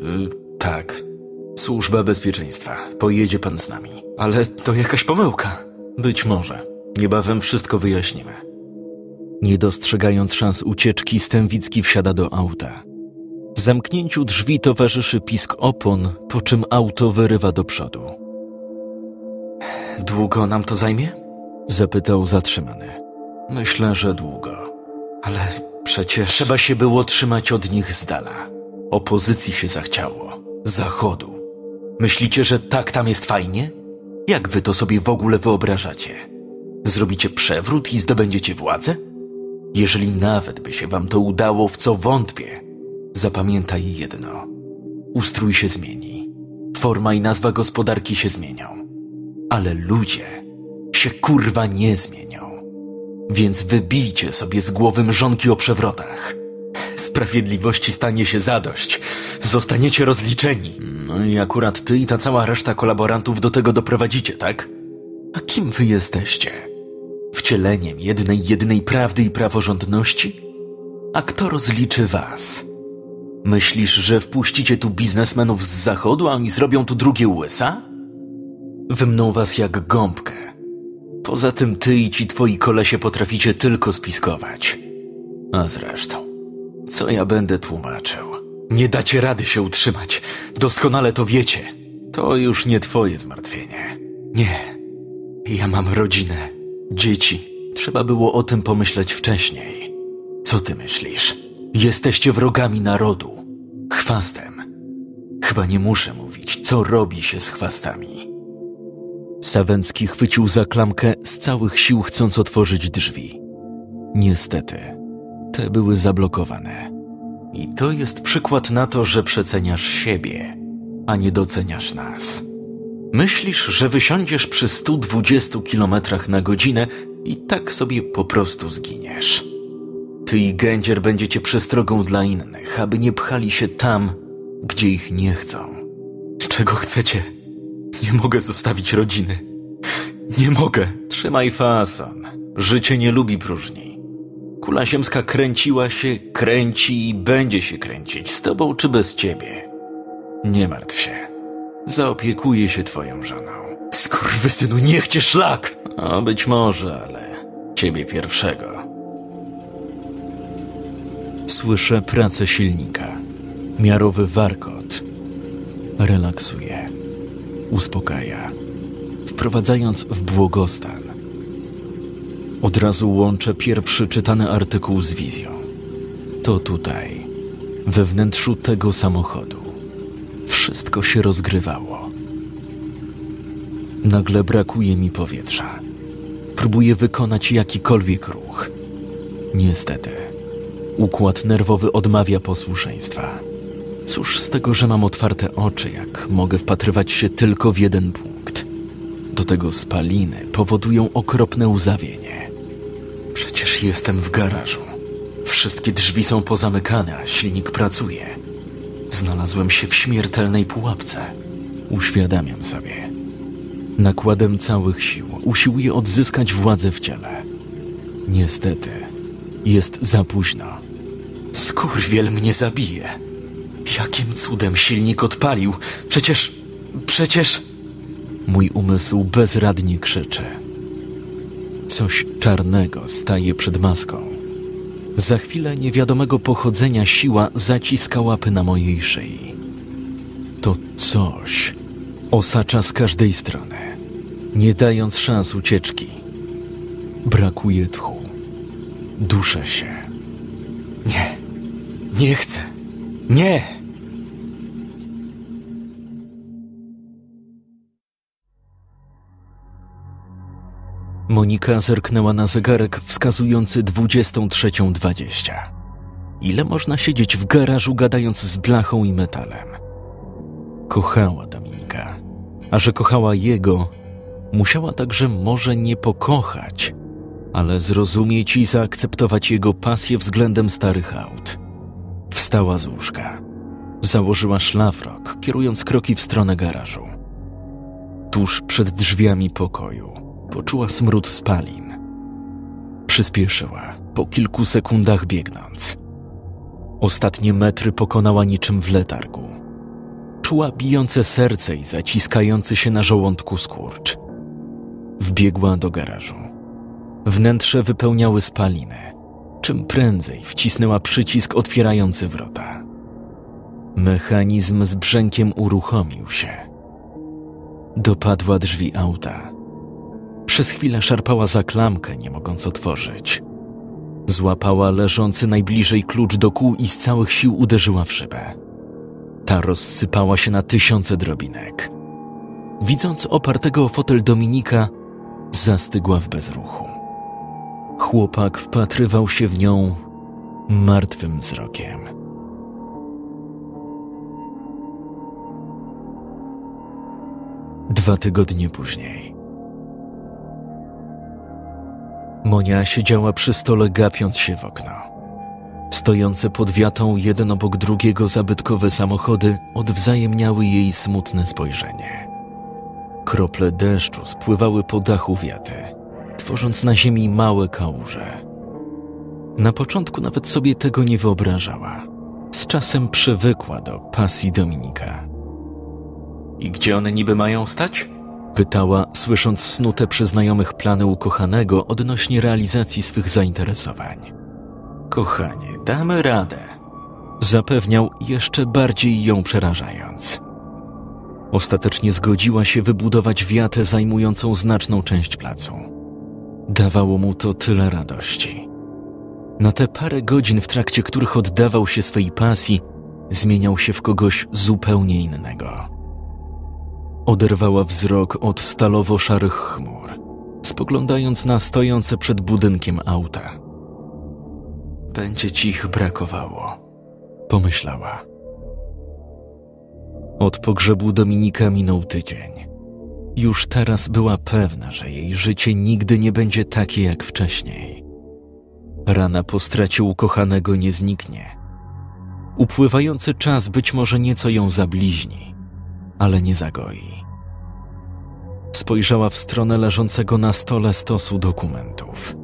Yy, tak. Służba bezpieczeństwa. Pojedzie pan z nami. Ale to jakaś pomyłka. Być może. Niebawem wszystko wyjaśnimy. Nie dostrzegając szans ucieczki, Stęwicki wsiada do auta. Zamknięciu drzwi towarzyszy pisk opon, po czym auto wyrywa do przodu. Długo nam to zajmie? Zapytał zatrzymany. Myślę, że długo. Ale przecież trzeba się było trzymać od nich z dala. Opozycji się zachciało. Zachodu. Myślicie, że tak tam jest fajnie? Jak wy to sobie w ogóle wyobrażacie? Zrobicie przewrót i zdobędziecie władzę? Jeżeli nawet by się wam to udało, w co wątpię, zapamiętaj jedno. Ustrój się zmieni. Forma i nazwa gospodarki się zmienią. Ale ludzie się kurwa nie zmienią. Więc wybijcie sobie z głowy mrzonki o przewrotach. Sprawiedliwości stanie się zadość. Zostaniecie rozliczeni. No i akurat ty i ta cała reszta kolaborantów do tego doprowadzicie, tak? A kim wy jesteście? Wcieleniem jednej, jednej prawdy i praworządności? A kto rozliczy was? Myślisz, że wpuścicie tu biznesmenów z zachodu, a oni zrobią tu drugie USA? Wymną was jak gąbkę. Poza tym ty i ci twoi kolesie potraficie tylko spiskować. A zresztą, co ja będę tłumaczył? Nie dacie rady się utrzymać. Doskonale to wiecie. To już nie twoje zmartwienie. Nie. Ja mam rodzinę, dzieci. Trzeba było o tym pomyśleć wcześniej. Co ty myślisz? Jesteście wrogami narodu. Chwastem. Chyba nie muszę mówić, co robi się z chwastami. Sawęcki chwycił za klamkę z całych sił, chcąc otworzyć drzwi. Niestety, te były zablokowane. I to jest przykład na to, że przeceniasz siebie, a nie doceniasz nas. Myślisz, że wysiądziesz przy 120 km na godzinę i tak sobie po prostu zginiesz. Ty i Gędzier będziecie przestrogą dla innych, aby nie pchali się tam, gdzie ich nie chcą. Czego chcecie? Nie mogę zostawić rodziny. Nie mogę. Trzymaj fason. Życie nie lubi próżni. Kula ziemska kręciła się, kręci i będzie się kręcić z tobą czy bez ciebie. Nie martw się. Zaopiekuję się twoją żoną. Skurwysynu, niech cię szlak! O, być może, ale ciebie pierwszego. Słyszę pracę silnika. Miarowy warkot. Relaksuje. Uspokaja. Wprowadzając w błogostan. Od razu łączę pierwszy czytany artykuł z wizją. To tutaj, we wnętrzu tego samochodu. Wszystko się rozgrywało. Nagle brakuje mi powietrza. Próbuję wykonać jakikolwiek ruch. Niestety, układ nerwowy odmawia posłuszeństwa. Cóż z tego, że mam otwarte oczy, jak mogę wpatrywać się tylko w jeden punkt. Do tego spaliny powodują okropne uzawienie. Przecież jestem w garażu. Wszystkie drzwi są pozamykane, a silnik pracuje. Znalazłem się w śmiertelnej pułapce. Uświadamiam sobie. Nakładem całych sił usiłuje odzyskać władzę w ciele. Niestety, jest za późno. Skurwiel mnie zabije. Jakim cudem silnik odpalił? Przecież, przecież... Mój umysł bezradnie krzyczy. Coś czarnego staje przed maską. Za chwilę niewiadomego pochodzenia siła zaciska łapy na mojej szyi. To coś osacza z każdej strony, nie dając szans ucieczki. Brakuje tchu. Duszę się. Nie, nie chcę. Nie! Monika zerknęła na zegarek wskazujący 23.20. Ile można siedzieć w garażu gadając z blachą i metalem? Kochała Dominika, a że kochała jego, musiała także może nie pokochać, ale zrozumieć i zaakceptować jego pasję względem starych aut. Wstała z łóżka. Założyła szlafrok, kierując kroki w stronę garażu. Tuż przed drzwiami pokoju poczuła smród spalin. Przyspieszyła, po kilku sekundach biegnąc. Ostatnie metry pokonała niczym w letargu. Czuła bijące serce i zaciskający się na żołądku skurcz. Wbiegła do garażu. Wnętrze wypełniały spaliny. Czym prędzej wcisnęła przycisk otwierający wrota. Mechanizm z brzękiem uruchomił się. Dopadła drzwi auta. Przez chwilę szarpała za klamkę, nie mogąc otworzyć. Złapała leżący najbliżej klucz do kół i z całych sił uderzyła w szybę. Ta rozsypała się na tysiące drobinek. Widząc opartego o fotel Dominika, zastygła w bezruchu. Chłopak wpatrywał się w nią martwym wzrokiem. Dwa tygodnie później. Monia siedziała przy stole, gapiąc się w okno. Stojące pod wiatą jeden obok drugiego zabytkowe samochody odwzajemniały jej smutne spojrzenie. Krople deszczu spływały po dachu wiaty, tworząc na ziemi małe kałuże. Na początku nawet sobie tego nie wyobrażała. Z czasem przywykła do pasji Dominika. I gdzie one niby mają stać? Pytała, słysząc snute przy znajomych plany ukochanego odnośnie realizacji swych zainteresowań. Kochanie, damy radę. Zapewniał jeszcze bardziej ją przerażając. Ostatecznie zgodziła się wybudować wiatę zajmującą znaczną część placu. Dawało mu to tyle radości. Na te parę godzin, w trakcie których oddawał się swej pasji, zmieniał się w kogoś zupełnie innego. Oderwała wzrok od stalowo-szarych chmur, spoglądając na stojące przed budynkiem auta. Będzie ci ich brakowało, pomyślała. Od pogrzebu Dominika minął tydzień. Już teraz była pewna, że jej życie nigdy nie będzie takie jak wcześniej. Rana po stracie ukochanego nie zniknie. Upływający czas być może nieco ją zabliźni, ale nie zagoi. Spojrzała w stronę leżącego na stole stosu dokumentów.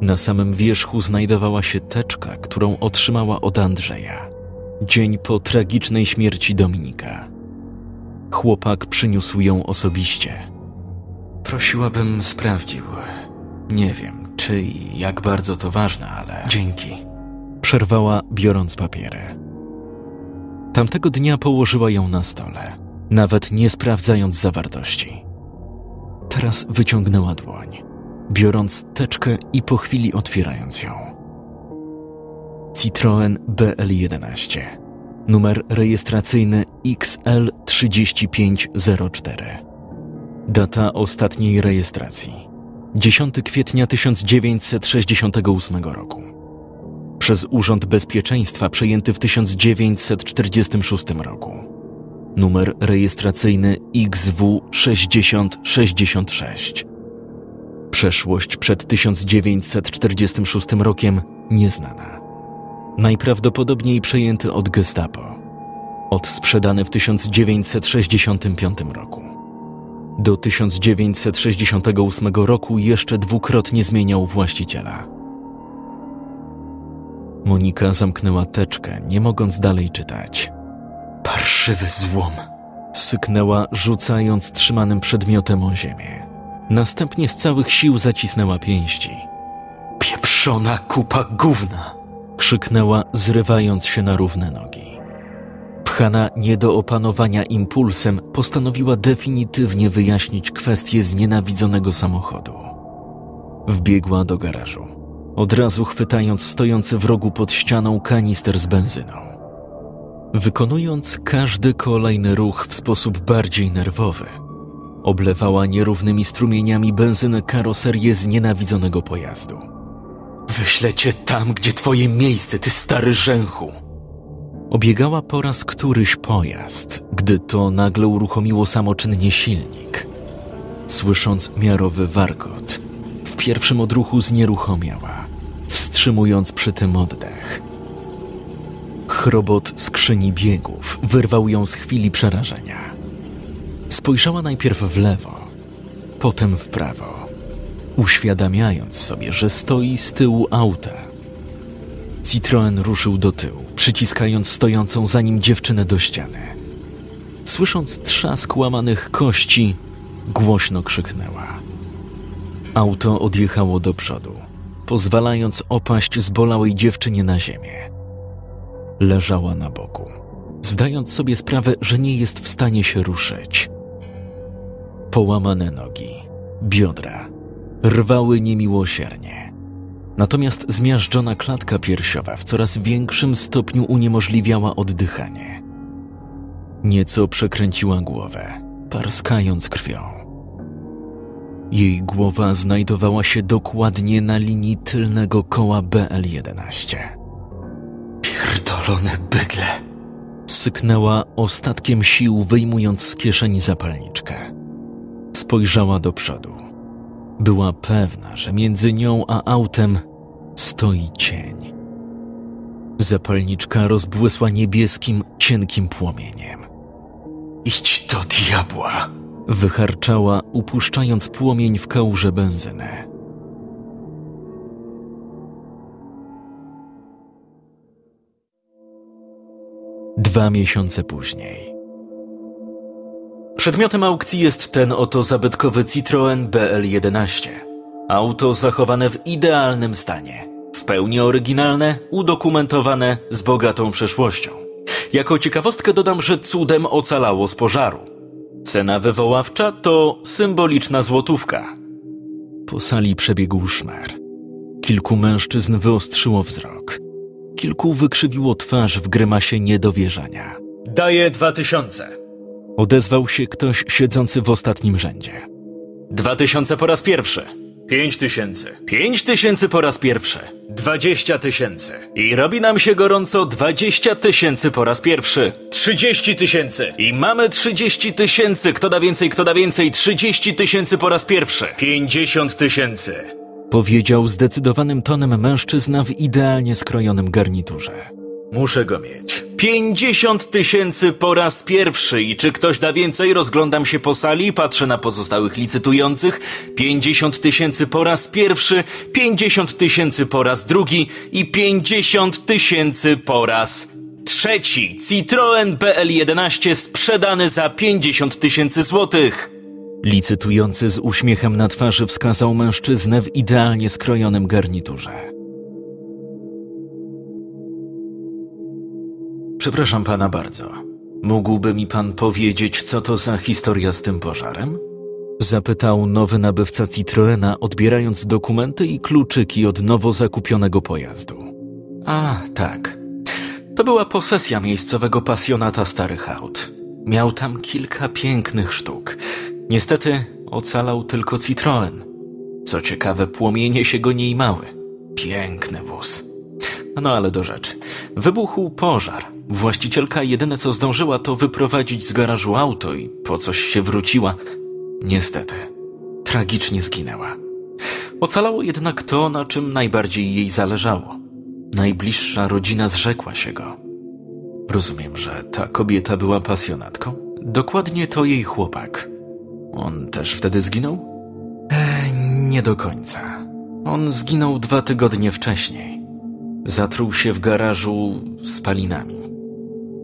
Na samym wierzchu znajdowała się teczka, którą otrzymała od Andrzeja. Dzień po tragicznej śmierci Dominika. Chłopak przyniósł ją osobiście. Prosiłabym sprawdził. Nie wiem, czy i jak bardzo to ważne, ale. Dzięki. Przerwała, biorąc papiery. Tamtego dnia położyła ją na stole, nawet nie sprawdzając zawartości. Teraz wyciągnęła dłoń, biorąc teczkę i po chwili otwierając ją. Citroen BL11, numer rejestracyjny XL3504. Data ostatniej rejestracji 10 kwietnia 1968 roku. Przez Urząd Bezpieczeństwa przejęty w 1946 roku. Numer rejestracyjny XW6066. Przeszłość przed 1946 rokiem nieznana. Najprawdopodobniej przejęty od Gestapo. Odsprzedany w 1965 roku. Do 1968 roku jeszcze dwukrotnie zmieniał właściciela. Monika zamknęła teczkę, nie mogąc dalej czytać. Parszywy złom! Syknęła, rzucając trzymanym przedmiotem o ziemię. Następnie z całych sił zacisnęła pięści. Pieprzona kupa gówna! krzyknęła, zrywając się na równe nogi. Pchana nie do opanowania impulsem, postanowiła definitywnie wyjaśnić kwestię znienawidzonego samochodu. Wbiegła do garażu, od razu chwytając stojący w rogu pod ścianą kanister z benzyną. Wykonując każdy kolejny ruch w sposób bardziej nerwowy, oblewała nierównymi strumieniami benzynę karoserię znienawidzonego pojazdu. Wyślę cię tam, gdzie twoje miejsce, ty stary rzęchu! Obiegała po raz któryś pojazd, gdy to nagle uruchomiło samoczynnie silnik. Słysząc miarowy warkot, w pierwszym odruchu znieruchomiała, wstrzymując przy tym oddech. Chrobot skrzyni biegów wyrwał ją z chwili przerażenia. Spojrzała najpierw w lewo, potem w prawo, uświadamiając sobie, że stoi z tyłu auta. Citroen ruszył do tyłu, przyciskając stojącą za nim dziewczynę do ściany. Słysząc trzask łamanych kości, głośno krzyknęła. Auto odjechało do przodu, pozwalając opaść zbolałej dziewczynie na ziemię. Leżała na boku, zdając sobie sprawę, że nie jest w stanie się ruszyć. Połamane nogi, biodra rwały niemiłosiernie. Natomiast zmiażdżona klatka piersiowa w coraz większym stopniu uniemożliwiała oddychanie. Nieco przekręciła głowę, parskając krwią. Jej głowa znajdowała się dokładnie na linii tylnego koła BL-11. Pierdolone bydle! Syknęła ostatkiem sił, wyjmując z kieszeni zapalniczkę. Spojrzała do przodu. Była pewna, że między nią a autem stoi cień. Zapalniczka rozbłysła niebieskim, cienkim płomieniem. Idź do diabła! Wycharczała, upuszczając płomień w kałuże benzynę. Dwa miesiące później. Przedmiotem aukcji jest ten oto zabytkowy Citroen BL11. Auto zachowane w idealnym stanie. W pełni oryginalne, udokumentowane, z bogatą przeszłością. Jako ciekawostkę dodam, że cudem ocalało z pożaru. Cena wywoławcza to symboliczna złotówka. Po sali przebiegł szmer. Kilku mężczyzn wyostrzyło wzrok. Kilku wykrzywiło twarz w grymasie niedowierzania. Daję dwa tysiące. Odezwał się ktoś siedzący w ostatnim rzędzie. Dwa tysiące po raz pierwszy. Pięć tysięcy. Pięć tysięcy po raz pierwszy. Dwadzieścia tysięcy. I robi nam się gorąco dwadzieścia tysięcy po raz pierwszy. Trzydzieści tysięcy. I mamy trzydzieści tysięcy. Kto da więcej, kto da więcej. Trzydzieści tysięcy po raz pierwszy. Pięćdziesiąt tysięcy. Powiedział zdecydowanym tonem mężczyzna w idealnie skrojonym garniturze. Muszę go mieć. Pięćdziesiąt tysięcy po raz pierwszy. I czy ktoś da więcej? Rozglądam się po sali, patrzę na pozostałych licytujących. Pięćdziesiąt tysięcy po raz pierwszy, pięćdziesiąt tysięcy po raz drugi i pięćdziesiąt tysięcy po raz trzeci. Citroen BL11 sprzedany za pięćdziesiąt tysięcy złotych. Licytujący z uśmiechem na twarzy wskazał mężczyznę w idealnie skrojonym garniturze. Przepraszam pana bardzo. Mógłby mi pan powiedzieć, co to za historia z tym pożarem? Zapytał nowy nabywca Citroena, odbierając dokumenty i kluczyki od nowo zakupionego pojazdu. A, tak. To była posesja miejscowego pasjonata starych aut. Miał tam kilka pięknych sztuk. Niestety ocalał tylko Citroen. Co ciekawe, płomienie się go nie imały. Piękny wóz. No ale do rzeczy. Wybuchł pożar. Właścicielka jedyne co zdążyła to wyprowadzić z garażu auto i po coś się wróciła. Niestety, tragicznie zginęła. Ocalało jednak to, na czym najbardziej jej zależało. Najbliższa rodzina zrzekła się go. Rozumiem, że ta kobieta była pasjonatką? Dokładnie to jej chłopak. On też wtedy zginął? E, nie do końca. On zginął dwa tygodnie wcześniej. Zatruł się w garażu spalinami.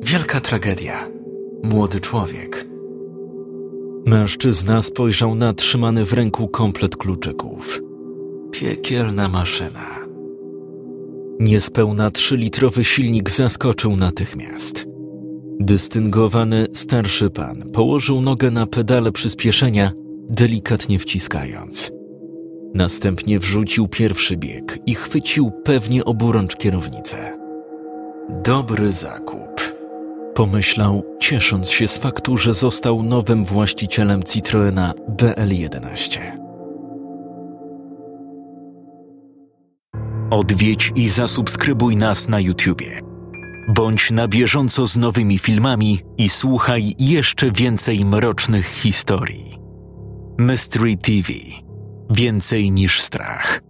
Wielka tragedia. Młody człowiek. Mężczyzna spojrzał na trzymany w ręku komplet kluczyków. Piekielna maszyna. Niespełna trzylitrowy silnik zaskoczył natychmiast. Dystyngowany starszy pan położył nogę na pedale przyspieszenia, delikatnie wciskając. Następnie wrzucił pierwszy bieg i chwycił pewnie oburącz kierownicę. Dobry zakup, pomyślał, ciesząc się z faktu, że został nowym właścicielem Citroena BL11. Odwiedź i zasubskrybuj nas na YouTubie. Bądź na bieżąco z nowymi filmami i słuchaj jeszcze więcej mrocznych historii. Mystery TV Więcej niż strach.